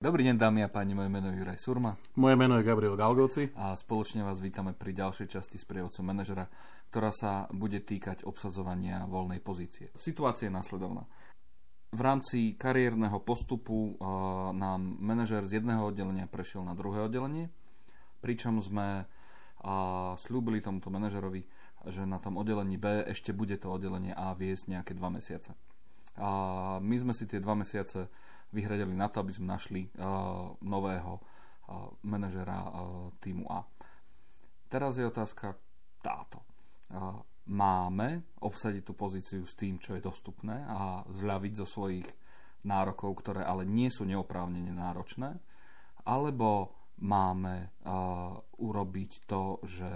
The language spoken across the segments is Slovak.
Dobrý deň dámy a páni, moje meno je Juraj Surma. Moje meno je Gabriel Galgoci. A spoločne vás vítame pri ďalšej časti s prievodcom manažera, ktorá sa bude týkať obsadzovania voľnej pozície. Situácia je následovná. V rámci kariérneho postupu uh, nám manažer z jedného oddelenia prešiel na druhé oddelenie, pričom sme uh, slúbili tomuto manažerovi, že na tom oddelení B ešte bude to oddelenie A viesť nejaké dva mesiace. A my sme si tie dva mesiace vyhradili na to, aby sme našli uh, nového uh, manažera uh, týmu A. Teraz je otázka táto. Uh, máme obsadiť tú pozíciu s tým, čo je dostupné a zľaviť zo svojich nárokov, ktoré ale nie sú neoprávnene náročné, alebo máme uh, urobiť to, že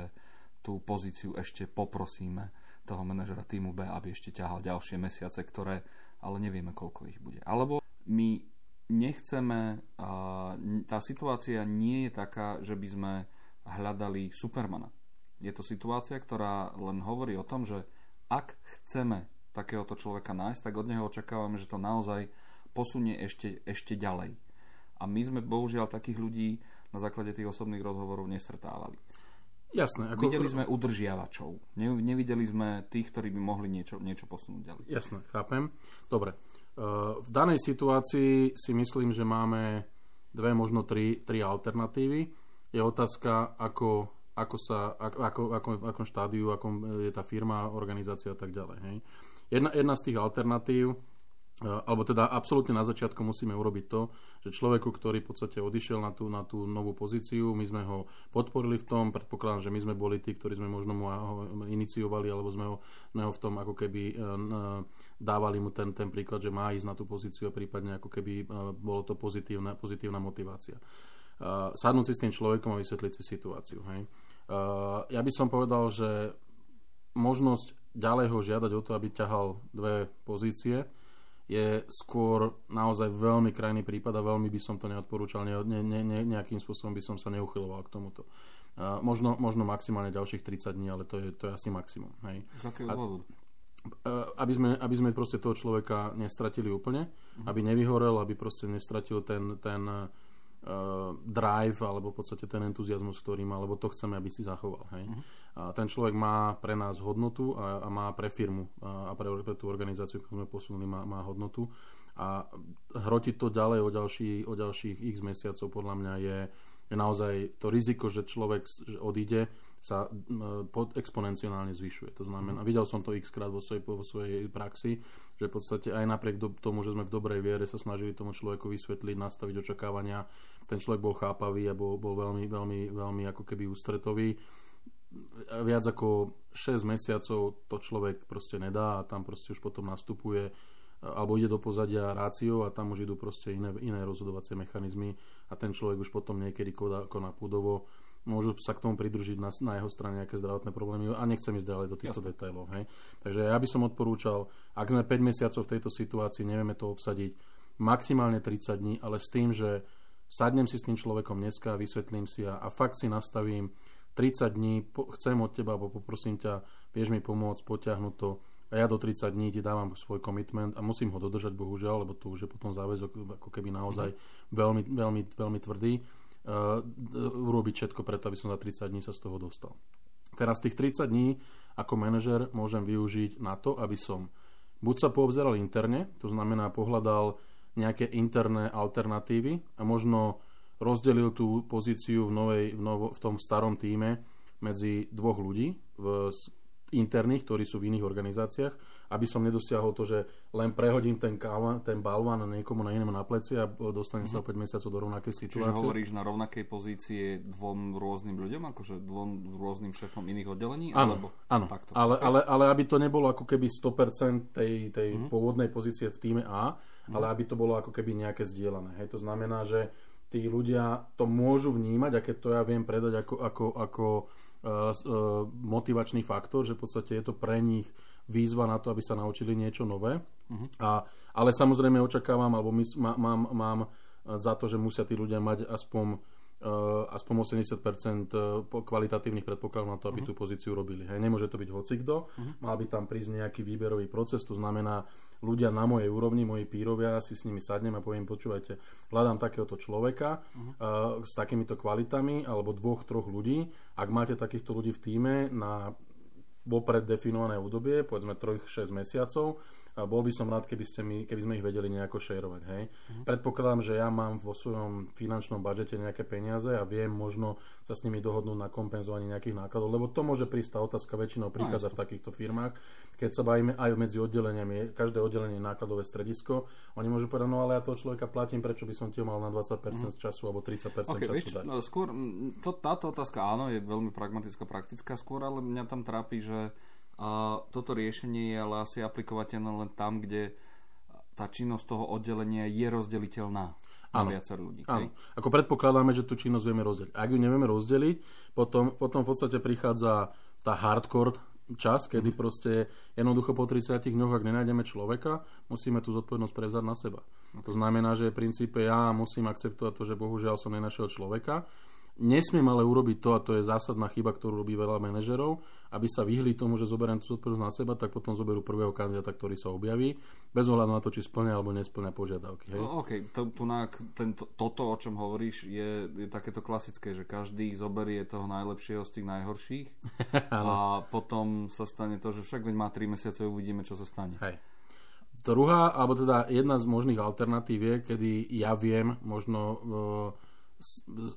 tú pozíciu ešte poprosíme toho manažera týmu B, aby ešte ťahal ďalšie mesiace, ktoré ale nevieme, koľko ich bude. Alebo my nechceme, tá situácia nie je taká, že by sme hľadali Supermana. Je to situácia, ktorá len hovorí o tom, že ak chceme takéhoto človeka nájsť, tak od neho očakávame, že to naozaj posunie ešte, ešte ďalej. A my sme bohužiaľ takých ľudí na základe tých osobných rozhovorov nestretávali. Jasné. Ako... Videli sme udržiavačov. Ne, nevideli sme tých, ktorí by mohli niečo, niečo posunúť ďalej. Jasné, chápem. Dobre. V danej situácii si myslím, že máme dve, možno tri, tri alternatívy. Je otázka, ako, ako sa, ako, ako, v akom štádiu, akom je tá firma, organizácia a tak ďalej. Hej. Jedna, jedna z tých alternatív Eh, alebo teda absolútne na začiatku musíme urobiť to, že človeku, ktorý v podstate odišiel na tú, na tú novú pozíciu, my sme ho podporili v tom, predpokladám, že my sme boli tí, ktorí sme možno mu iniciovali, alebo sme ho, ho v tom ako keby eh, dávali mu ten, ten príklad, že má ísť na tú pozíciu a prípadne ako keby bolo to pozitívna, pozitívna motivácia. Sadnúť si s tým človekom a vysvetliť si situáciu. Hej. Ja by som povedal, že možnosť ďalej ho žiadať o to, aby ťahal dve pozície, je skôr naozaj veľmi krajný prípad a veľmi by som to neodporúčal, ne, ne, ne, nejakým spôsobom by som sa neuchyloval k tomuto. Uh, možno, možno maximálne ďalších 30 dní, ale to je, to je asi maximum. Hej. Z akého dôvodu? Aby, sme, aby sme proste toho človeka nestratili úplne, uh-huh. aby nevyhorel, aby proste nestratil ten, ten drive alebo v podstate ten entuziasmus, ktorý má, lebo to chceme, aby si zachoval. Hej. Uh-huh. A ten človek má pre nás hodnotu a, a má pre firmu a, a pre, pre tú organizáciu, ktorú sme posunuli, má, má hodnotu. A hrotiť to ďalej o, ďalší, o ďalších x mesiacov podľa mňa je, je naozaj to riziko, že človek odíde, sa pod exponenciálne zvyšuje. To znamená, mm. videl som to x krát vo svojej, vo svojej praxi, že v podstate aj napriek do, tomu, že sme v dobrej viere sa snažili tomu človeku vysvetliť, nastaviť očakávania, ten človek bol chápavý a bol, bol veľmi, veľmi, veľmi ako keby ústretový. Viac ako 6 mesiacov to človek proste nedá a tam proste už potom nastupuje alebo ide do pozadia rácio a tam už idú proste iné, iné rozhodovacie mechanizmy a ten človek už potom niekedy koná, koná púdovo môžu sa k tomu pridružiť na, na jeho strane nejaké zdravotné problémy a nechcem ísť ďalej do týchto Jasne. detailov. Hej. Takže ja by som odporúčal, ak sme 5 mesiacov v tejto situácii, nevieme to obsadiť, maximálne 30 dní, ale s tým, že sadnem si s tým človekom dneska, vysvetlím si a, a fakt si nastavím 30 dní, po, chcem od teba, alebo poprosím ťa, vieš mi pomôcť, potiahnuť to a ja do 30 dní ti dávam svoj commitment a musím ho dodržať, bohužiaľ, lebo to už je potom záväzok ako keby naozaj mm-hmm. veľmi, veľmi, veľmi tvrdý uh, urobiť všetko preto, aby som za 30 dní sa z toho dostal. Teraz tých 30 dní ako manažer môžem využiť na to, aby som buď sa poobzeral interne, to znamená pohľadal nejaké interné alternatívy a možno rozdelil tú pozíciu v, novej, v, novo, v tom starom týme medzi dvoch ľudí v interných, ktorí sú v iných organizáciách, aby som nedosiahol to, že len prehodím ten, káva, ten balvan niekomu na inému na pleci a dostanem mm-hmm. sa opäť mesiacov do rovnakej situácie. Čiže hovoríš na rovnakej pozície dvom rôznym ľuďom, akože dvom rôznym šéfom iných oddelení? Áno, alebo... áno. Takto. Ale, ale, ale aby to nebolo ako keby 100% tej, tej mm-hmm. pôvodnej pozície v týme A, mm-hmm. ale aby to bolo ako keby nejaké zdieľané. Hej, to znamená, že tí ľudia to môžu vnímať a keď to ja viem predať ako, ako, ako motivačný faktor, že v podstate je to pre nich výzva na to, aby sa naučili niečo nové. Uh-huh. A, ale samozrejme očakávam, alebo my, má, mám, mám za to, že musia tí ľudia mať aspoň uh, aspoň 80% kvalitatívnych predpokladov na to, aby uh-huh. tú pozíciu robili. Hej, nemôže to byť hocikto, uh-huh. mal by tam prísť nejaký výberový proces, to znamená, ľudia na mojej úrovni, moji pírovia, si s nimi sadnem a poviem, počúvajte, hľadám takéhoto človeka uh-huh. uh, s takýmito kvalitami, alebo dvoch, troch ľudí. Ak máte takýchto ľudí v týme na vopred definované údobie, povedzme 3-6 mesiacov, a bol by som rád, keby, ste mi, keby sme ich vedeli nejako šerovať. Hej. Mm-hmm. Predpokladám, že ja mám vo svojom finančnom budžete nejaké peniaze a viem možno sa s nimi dohodnúť na kompenzovanie nejakých nákladov, lebo to môže prísť tá otázka väčšinou prichádza no, v takýchto firmách. Keď sa bavíme aj medzi oddeleniami, každé oddelenie je nákladové stredisko, oni môžu povedať, no ale ja toho človeka platím, prečo by som ti mal na 20% mm-hmm. času alebo 30% okay, času vieš, dať. No, skôr, to, táto otázka áno, je veľmi pragmatická, praktická, skôr ale mňa tam trápi, že a toto riešenie je ale asi aplikovateľné len tam, kde tá činnosť toho oddelenia je rozdeliteľná na viacer ľudí. Áno. Ako predpokladáme, že tú činnosť vieme rozdeliť. Ak ju nevieme rozdeliť, potom, potom v podstate prichádza tá hardcore čas, kedy mm. proste jednoducho po 30 dňoch, ak nenájdeme človeka, musíme tú zodpovednosť prevzať na seba. Okay. To znamená, že v princípe ja musím akceptovať to, že bohužiaľ som nenašiel človeka Nesmiem ale urobiť to, a to je zásadná chyba, ktorú robí veľa manažerov, aby sa vyhli tomu, že zoberiem tú zodpovednosť na seba, tak potom zoberú prvého kandidáta, ktorý sa objaví, bez ohľadu na to, či splňa alebo nesplňa požiadavky. Hej? No, OK, to, na, tento, toto, o čom hovoríš, je, je takéto klasické, že každý zoberie toho najlepšieho z tých najhorších a potom sa stane to, že však veď má 3 mesiace, uvidíme, čo sa stane. Hej. Druhá, alebo teda jedna z možných alternatív je, kedy ja viem možno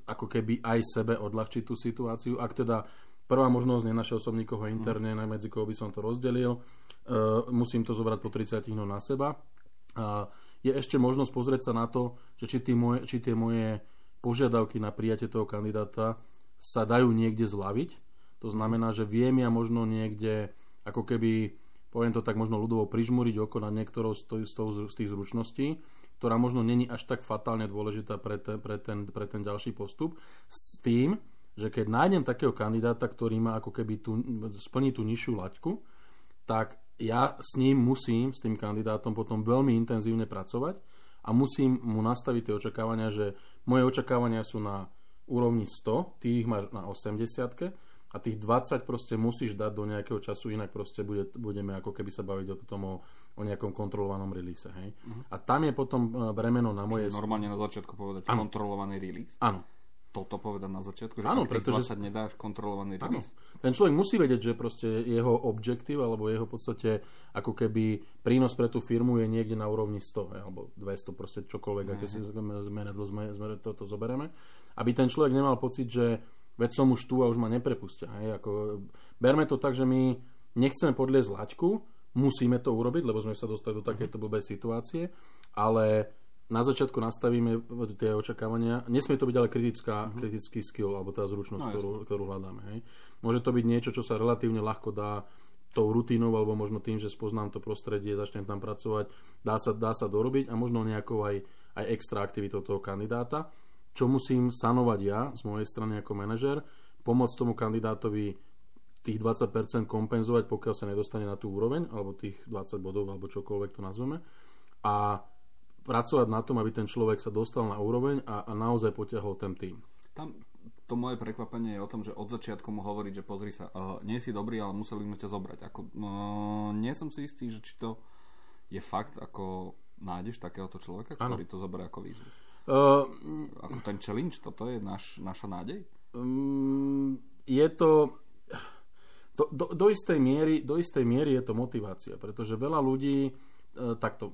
ako keby aj sebe odľahčiť tú situáciu. Ak teda prvá možnosť, nenašiel som nikoho interne, mm. medzi koho by som to rozdelil, uh, musím to zobrať po 30 no na seba. Uh, je ešte možnosť pozrieť sa na to, že či, tí moje, či tie moje požiadavky na prijatie toho kandidáta sa dajú niekde zlaviť. To znamená, že viem ja možno niekde ako keby, poviem to tak možno ľudovo prižmúriť oko na niektorou z, z tých zručností ktorá možno není až tak fatálne dôležitá pre ten, pre ten, pre ten ďalší postup, s tým, že keď nájdem takého kandidáta, ktorý má ako keby tú, splní tú nižšiu laťku, tak ja s ním musím, s tým kandidátom potom veľmi intenzívne pracovať a musím mu nastaviť tie očakávania, že moje očakávania sú na úrovni 100, ty ich máš na 80 a tých 20 proste musíš dať do nejakého času, inak proste bude, budeme ako keby sa baviť o tom o, o nejakom kontrolovanom release. Hej? Uh-huh. A tam je potom e, bremeno na moje... Čiže normálne na začiatku povedať ano. kontrolovaný release? Áno. Toto povedať na začiatku, že ano, ak pretože... 20 nedáš kontrolovaný release? Ano. Ten človek musí vedieť, že proste jeho objektív alebo jeho v podstate ako keby prínos pre tú firmu je niekde na úrovni 100 hej, alebo 200, proste čokoľvek, uh-huh. aké si zmeradlo sme, sme, toto zoberieme. Aby ten človek nemal pocit, že veď som už tu a už ma neprepustia. Hej? Ako, berme to tak, že my nechceme podliezť laťku, musíme to urobiť, lebo sme sa dostali do takéto blbej situácie, ale na začiatku nastavíme tie očakávania. Nesmie to byť ale kritická, uh-huh. kritický skill, alebo tá zručnosť, no, ktorú, ktorú hľadáme. Hej? Môže to byť niečo, čo sa relatívne ľahko dá tou rutínou, alebo možno tým, že spoznám to prostredie, začnem tam pracovať, dá sa, dá sa dorobiť a možno nejakou aj, aj extra aktivitou toho kandidáta čo musím sanovať ja z mojej strany ako manažer, pomôcť tomu kandidátovi tých 20% kompenzovať, pokiaľ sa nedostane na tú úroveň, alebo tých 20 bodov, alebo čokoľvek to nazveme. A pracovať na tom, aby ten človek sa dostal na úroveň a, a naozaj potiahol ten tým. Tam to moje prekvapenie je o tom, že od začiatku mu hovoriť, že pozri sa, uh, nie si dobrý, ale museli sme ťa zobrať. Ako, uh, nie som si istý, že či to je fakt, ako nájdeš takéhoto človeka, ktorý ano. to zoberie ako výzvu. Uh, Ako ten challenge, toto je naš, naša nádej? Um, je to... Do, do, do, istej miery, do istej miery je to motivácia, pretože veľa ľudí uh, takto...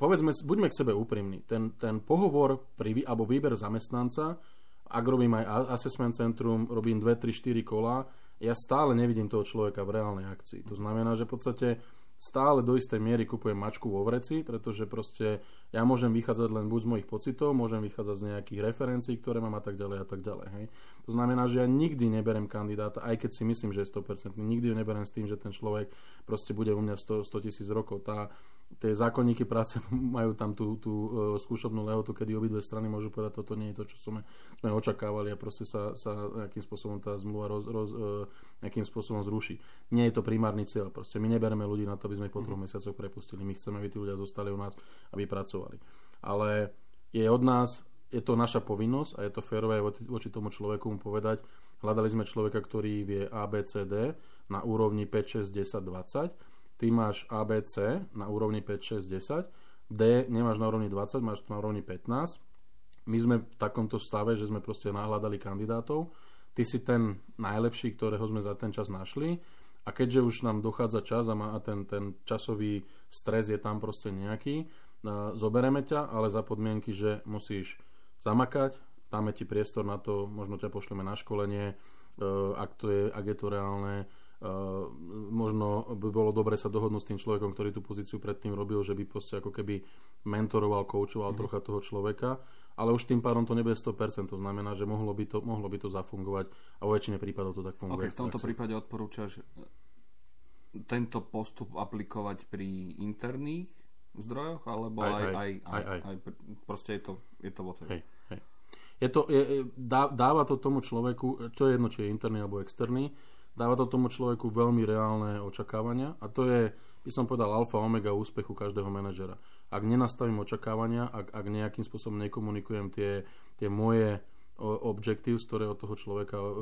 Povedzme, buďme k sebe úprimní. Ten, ten pohovor pri, alebo výber zamestnanca, ak robím aj assessment centrum, robím 2, 3, 4 kola, ja stále nevidím toho človeka v reálnej akcii. To znamená, že v podstate stále do istej miery kupujem mačku vo vreci, pretože proste ja môžem vychádzať len buď z mojich pocitov, môžem vychádzať z nejakých referencií, ktoré mám a tak ďalej a tak ďalej. Hej. To znamená, že ja nikdy neberem kandidáta, aj keď si myslím, že je 100%, nikdy ho neberem s tým, že ten človek proste bude u mňa 100 tisíc rokov. Tá, tie zákonníky práce majú tam tú, tú uh, skúšobnú lehotu, kedy obidve strany môžu povedať, toto nie je to, čo sme, sme očakávali a proste sa, sa nejakým spôsobom tá zmluva roz, roz, uh, nejakým spôsobom zruší. Nie je to primárny cieľ, proste my nebereme ľudí na to, aby sme ich po troch mhm. mesiacoch prepustili. My chceme, aby tí ľudia zostali u nás, aby pracovali. Ale je od nás, je to naša povinnosť a je to férové voči tomu človeku mu povedať, hľadali sme človeka, ktorý vie A, B, C, D na úrovni 5, 6, 10, 20 ty máš ABC na úrovni 5, 6, 10, D nemáš na úrovni 20, máš to na úrovni 15. My sme v takomto stave, že sme proste nahľadali kandidátov. Ty si ten najlepší, ktorého sme za ten čas našli. A keďže už nám dochádza čas a, má, a ten, ten časový stres je tam proste nejaký, zobereme ťa, ale za podmienky, že musíš zamakať, dáme ti priestor na to, možno ťa pošleme na školenie, e, ak, to je, ak je to reálne, možno by bolo dobre sa dohodnúť s tým človekom, ktorý tú pozíciu predtým robil, že by proste ako keby mentoroval, koučoval mm. trocha toho človeka, ale už tým pádom to nebude 100%, to znamená, že mohlo by to, mohlo by to zafungovať a vo väčšine prípadov to tak funguje. Okay, v tomto prípade odporúčaš tento postup aplikovať pri interných zdrojoch, alebo aj, aj, aj, aj, aj, aj, aj proste je to, je to hej, hej. Je to, je, dá, dáva to tomu človeku, čo je jedno, či je interný alebo externý, dáva to tomu človeku veľmi reálne očakávania a to je, by som povedal, alfa omega úspechu každého manažera. Ak nenastavím očakávania, ak, ak nejakým spôsobom nekomunikujem tie, tie moje objectives, ktoré od toho človeka e, e,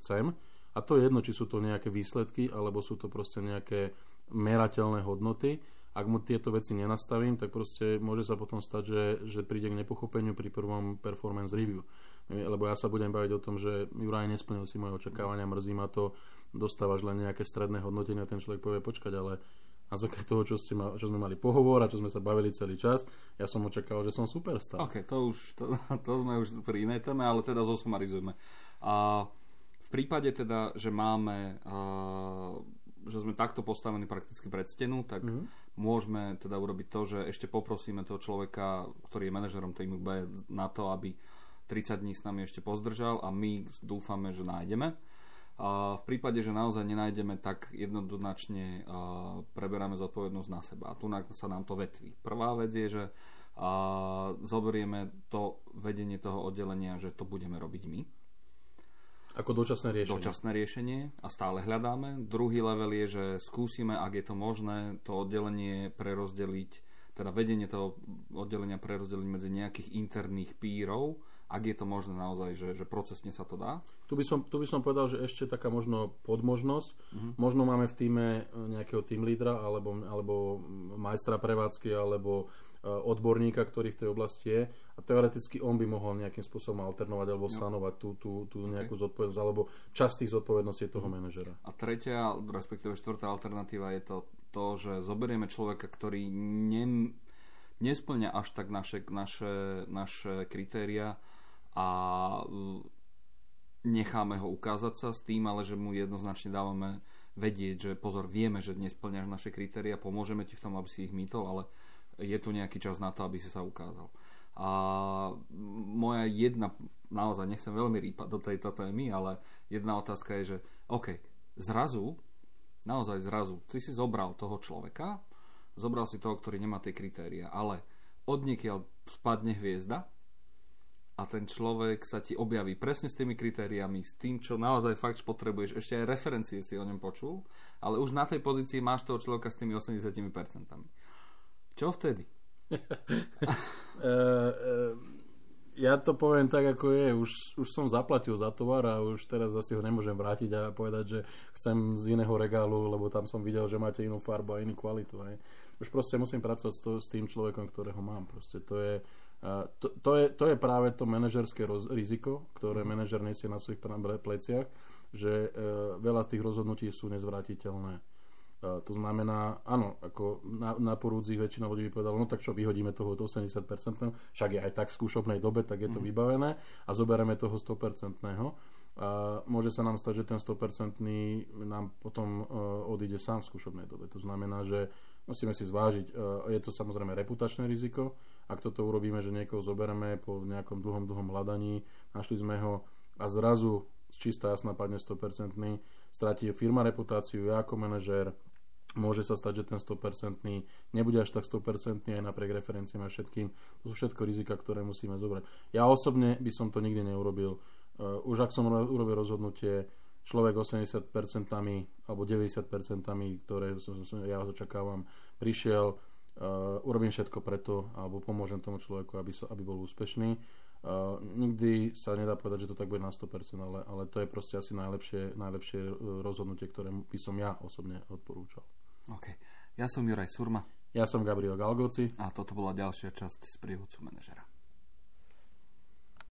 chcem, a to je jedno, či sú to nejaké výsledky, alebo sú to proste nejaké merateľné hodnoty, ak mu tieto veci nenastavím, tak proste môže sa potom stať, že, že príde k nepochopeniu pri prvom performance review lebo ja sa budem baviť o tom, že Juraj nesplnil si moje očakávania, mrzí ma to, dostávaš len nejaké stredné hodnotenia, ten človek povie počkať, ale na základe toho, čo, ste ma, čo sme mali pohovor a čo sme sa bavili celý čas, ja som očakával, že som superstar. OK, to už, to, to sme už pri inej téme, ale teda zosumarizujeme. A v prípade teda, že máme a, že sme takto postavení prakticky pred stenu, tak mm-hmm. môžeme teda urobiť to, že ešte poprosíme toho človeka, ktorý je manažerom týmu B na to, aby 30 dní s nami ešte pozdržal a my dúfame, že nájdeme. A v prípade, že naozaj nenájdeme, tak jednoznačne preberáme zodpovednosť na seba. A tu sa nám to vetví. Prvá vec je, že zoberieme to vedenie toho oddelenia, že to budeme robiť my. Ako dočasné riešenie. Dočasné riešenie a stále hľadáme. Druhý level je, že skúsime, ak je to možné, to oddelenie prerozdeliť, teda vedenie toho oddelenia prerozdeliť medzi nejakých interných pírov, ak je to možné naozaj, že, že procesne sa to dá? Tu by, som, tu by som povedal, že ešte taká možno podmožnosť. Uh-huh. Možno máme v týme e, nejakého team lídra alebo, alebo majstra prevádzky alebo uh, odborníka, ktorý v tej oblasti je a teoreticky on by mohol nejakým spôsobom alternovať alebo no. sanovať tú, tú, tú nejakú okay. zodpovednosť alebo časť tých zodpovedností toho uh-huh. manažera. A tretia, respektíve štvrtá alternatíva je to, to že zoberieme človeka, ktorý ne, nesplňa až tak naše, naše, naše kritéria a necháme ho ukázať sa s tým, ale že mu jednoznačne dávame vedieť, že pozor, vieme, že nesplňaš naše kritéria, pomôžeme ti v tom, aby si ich mýtol, ale je tu nejaký čas na to, aby si sa ukázal. A moja jedna, naozaj nechcem veľmi rýpať do tejto témy, ale jedna otázka je, že OK, zrazu, naozaj zrazu, ty si zobral toho človeka, zobral si toho, ktorý nemá tie kritéria, ale od spadne hviezda, a ten človek sa ti objaví presne s tými kritériami, s tým, čo naozaj fakt potrebuješ. Ešte aj referencie si o ňom počul, ale už na tej pozícii máš toho človeka s tými 80%. Čo vtedy? uh, uh, ja to poviem tak, ako je. Už, už som zaplatil za tovar a už teraz asi ho nemôžem vrátiť a povedať, že chcem z iného regálu, lebo tam som videl, že máte inú farbu a inú kvalitu. Hej. Už proste musím pracovať s, to, s tým človekom, ktorého mám. Proste to je, to, to, je, to je práve to manažerské roz, riziko, ktoré mhm. manažer nesie na svojich pleciach, že e, veľa z tých rozhodnutí sú nezvratiteľné. E, to znamená, áno, ako na, na porúdzich väčšina ľudí by povedala, no tak čo, vyhodíme toho 80%, však je aj tak v skúšobnej dobe, tak je to mm. vybavené a zoberieme toho 100%. A môže sa nám stať, že ten 100% nám potom odíde sám v skúšobnej dobe. To znamená, že musíme si zvážiť, je to samozrejme reputačné riziko, ak toto urobíme, že niekoho zoberieme po nejakom dlhom, dlhom hľadaní, našli sme ho a zrazu čistá jasná padne 100%, stratí firma reputáciu, ja ako manažér, môže sa stať, že ten 100% nebude až tak 100% aj napriek referenciám a všetkým. To sú všetko rizika, ktoré musíme zobrať. Ja osobne by som to nikdy neurobil. Uh, už ak som urobil rozhodnutie, človek 80% alebo 90%, ktoré ja očakávam, prišiel, uh, urobím všetko preto, alebo pomôžem tomu človeku, aby, so, aby bol úspešný. Uh, nikdy sa nedá povedať, že to tak bude na 100%, ale, ale to je proste asi najlepšie, najlepšie rozhodnutie, ktoré by som ja osobne odporúčal. OK. Ja som Juraj Surma. Ja som Gabriel Galgoci. A toto bola ďalšia časť z prievodcu manažera.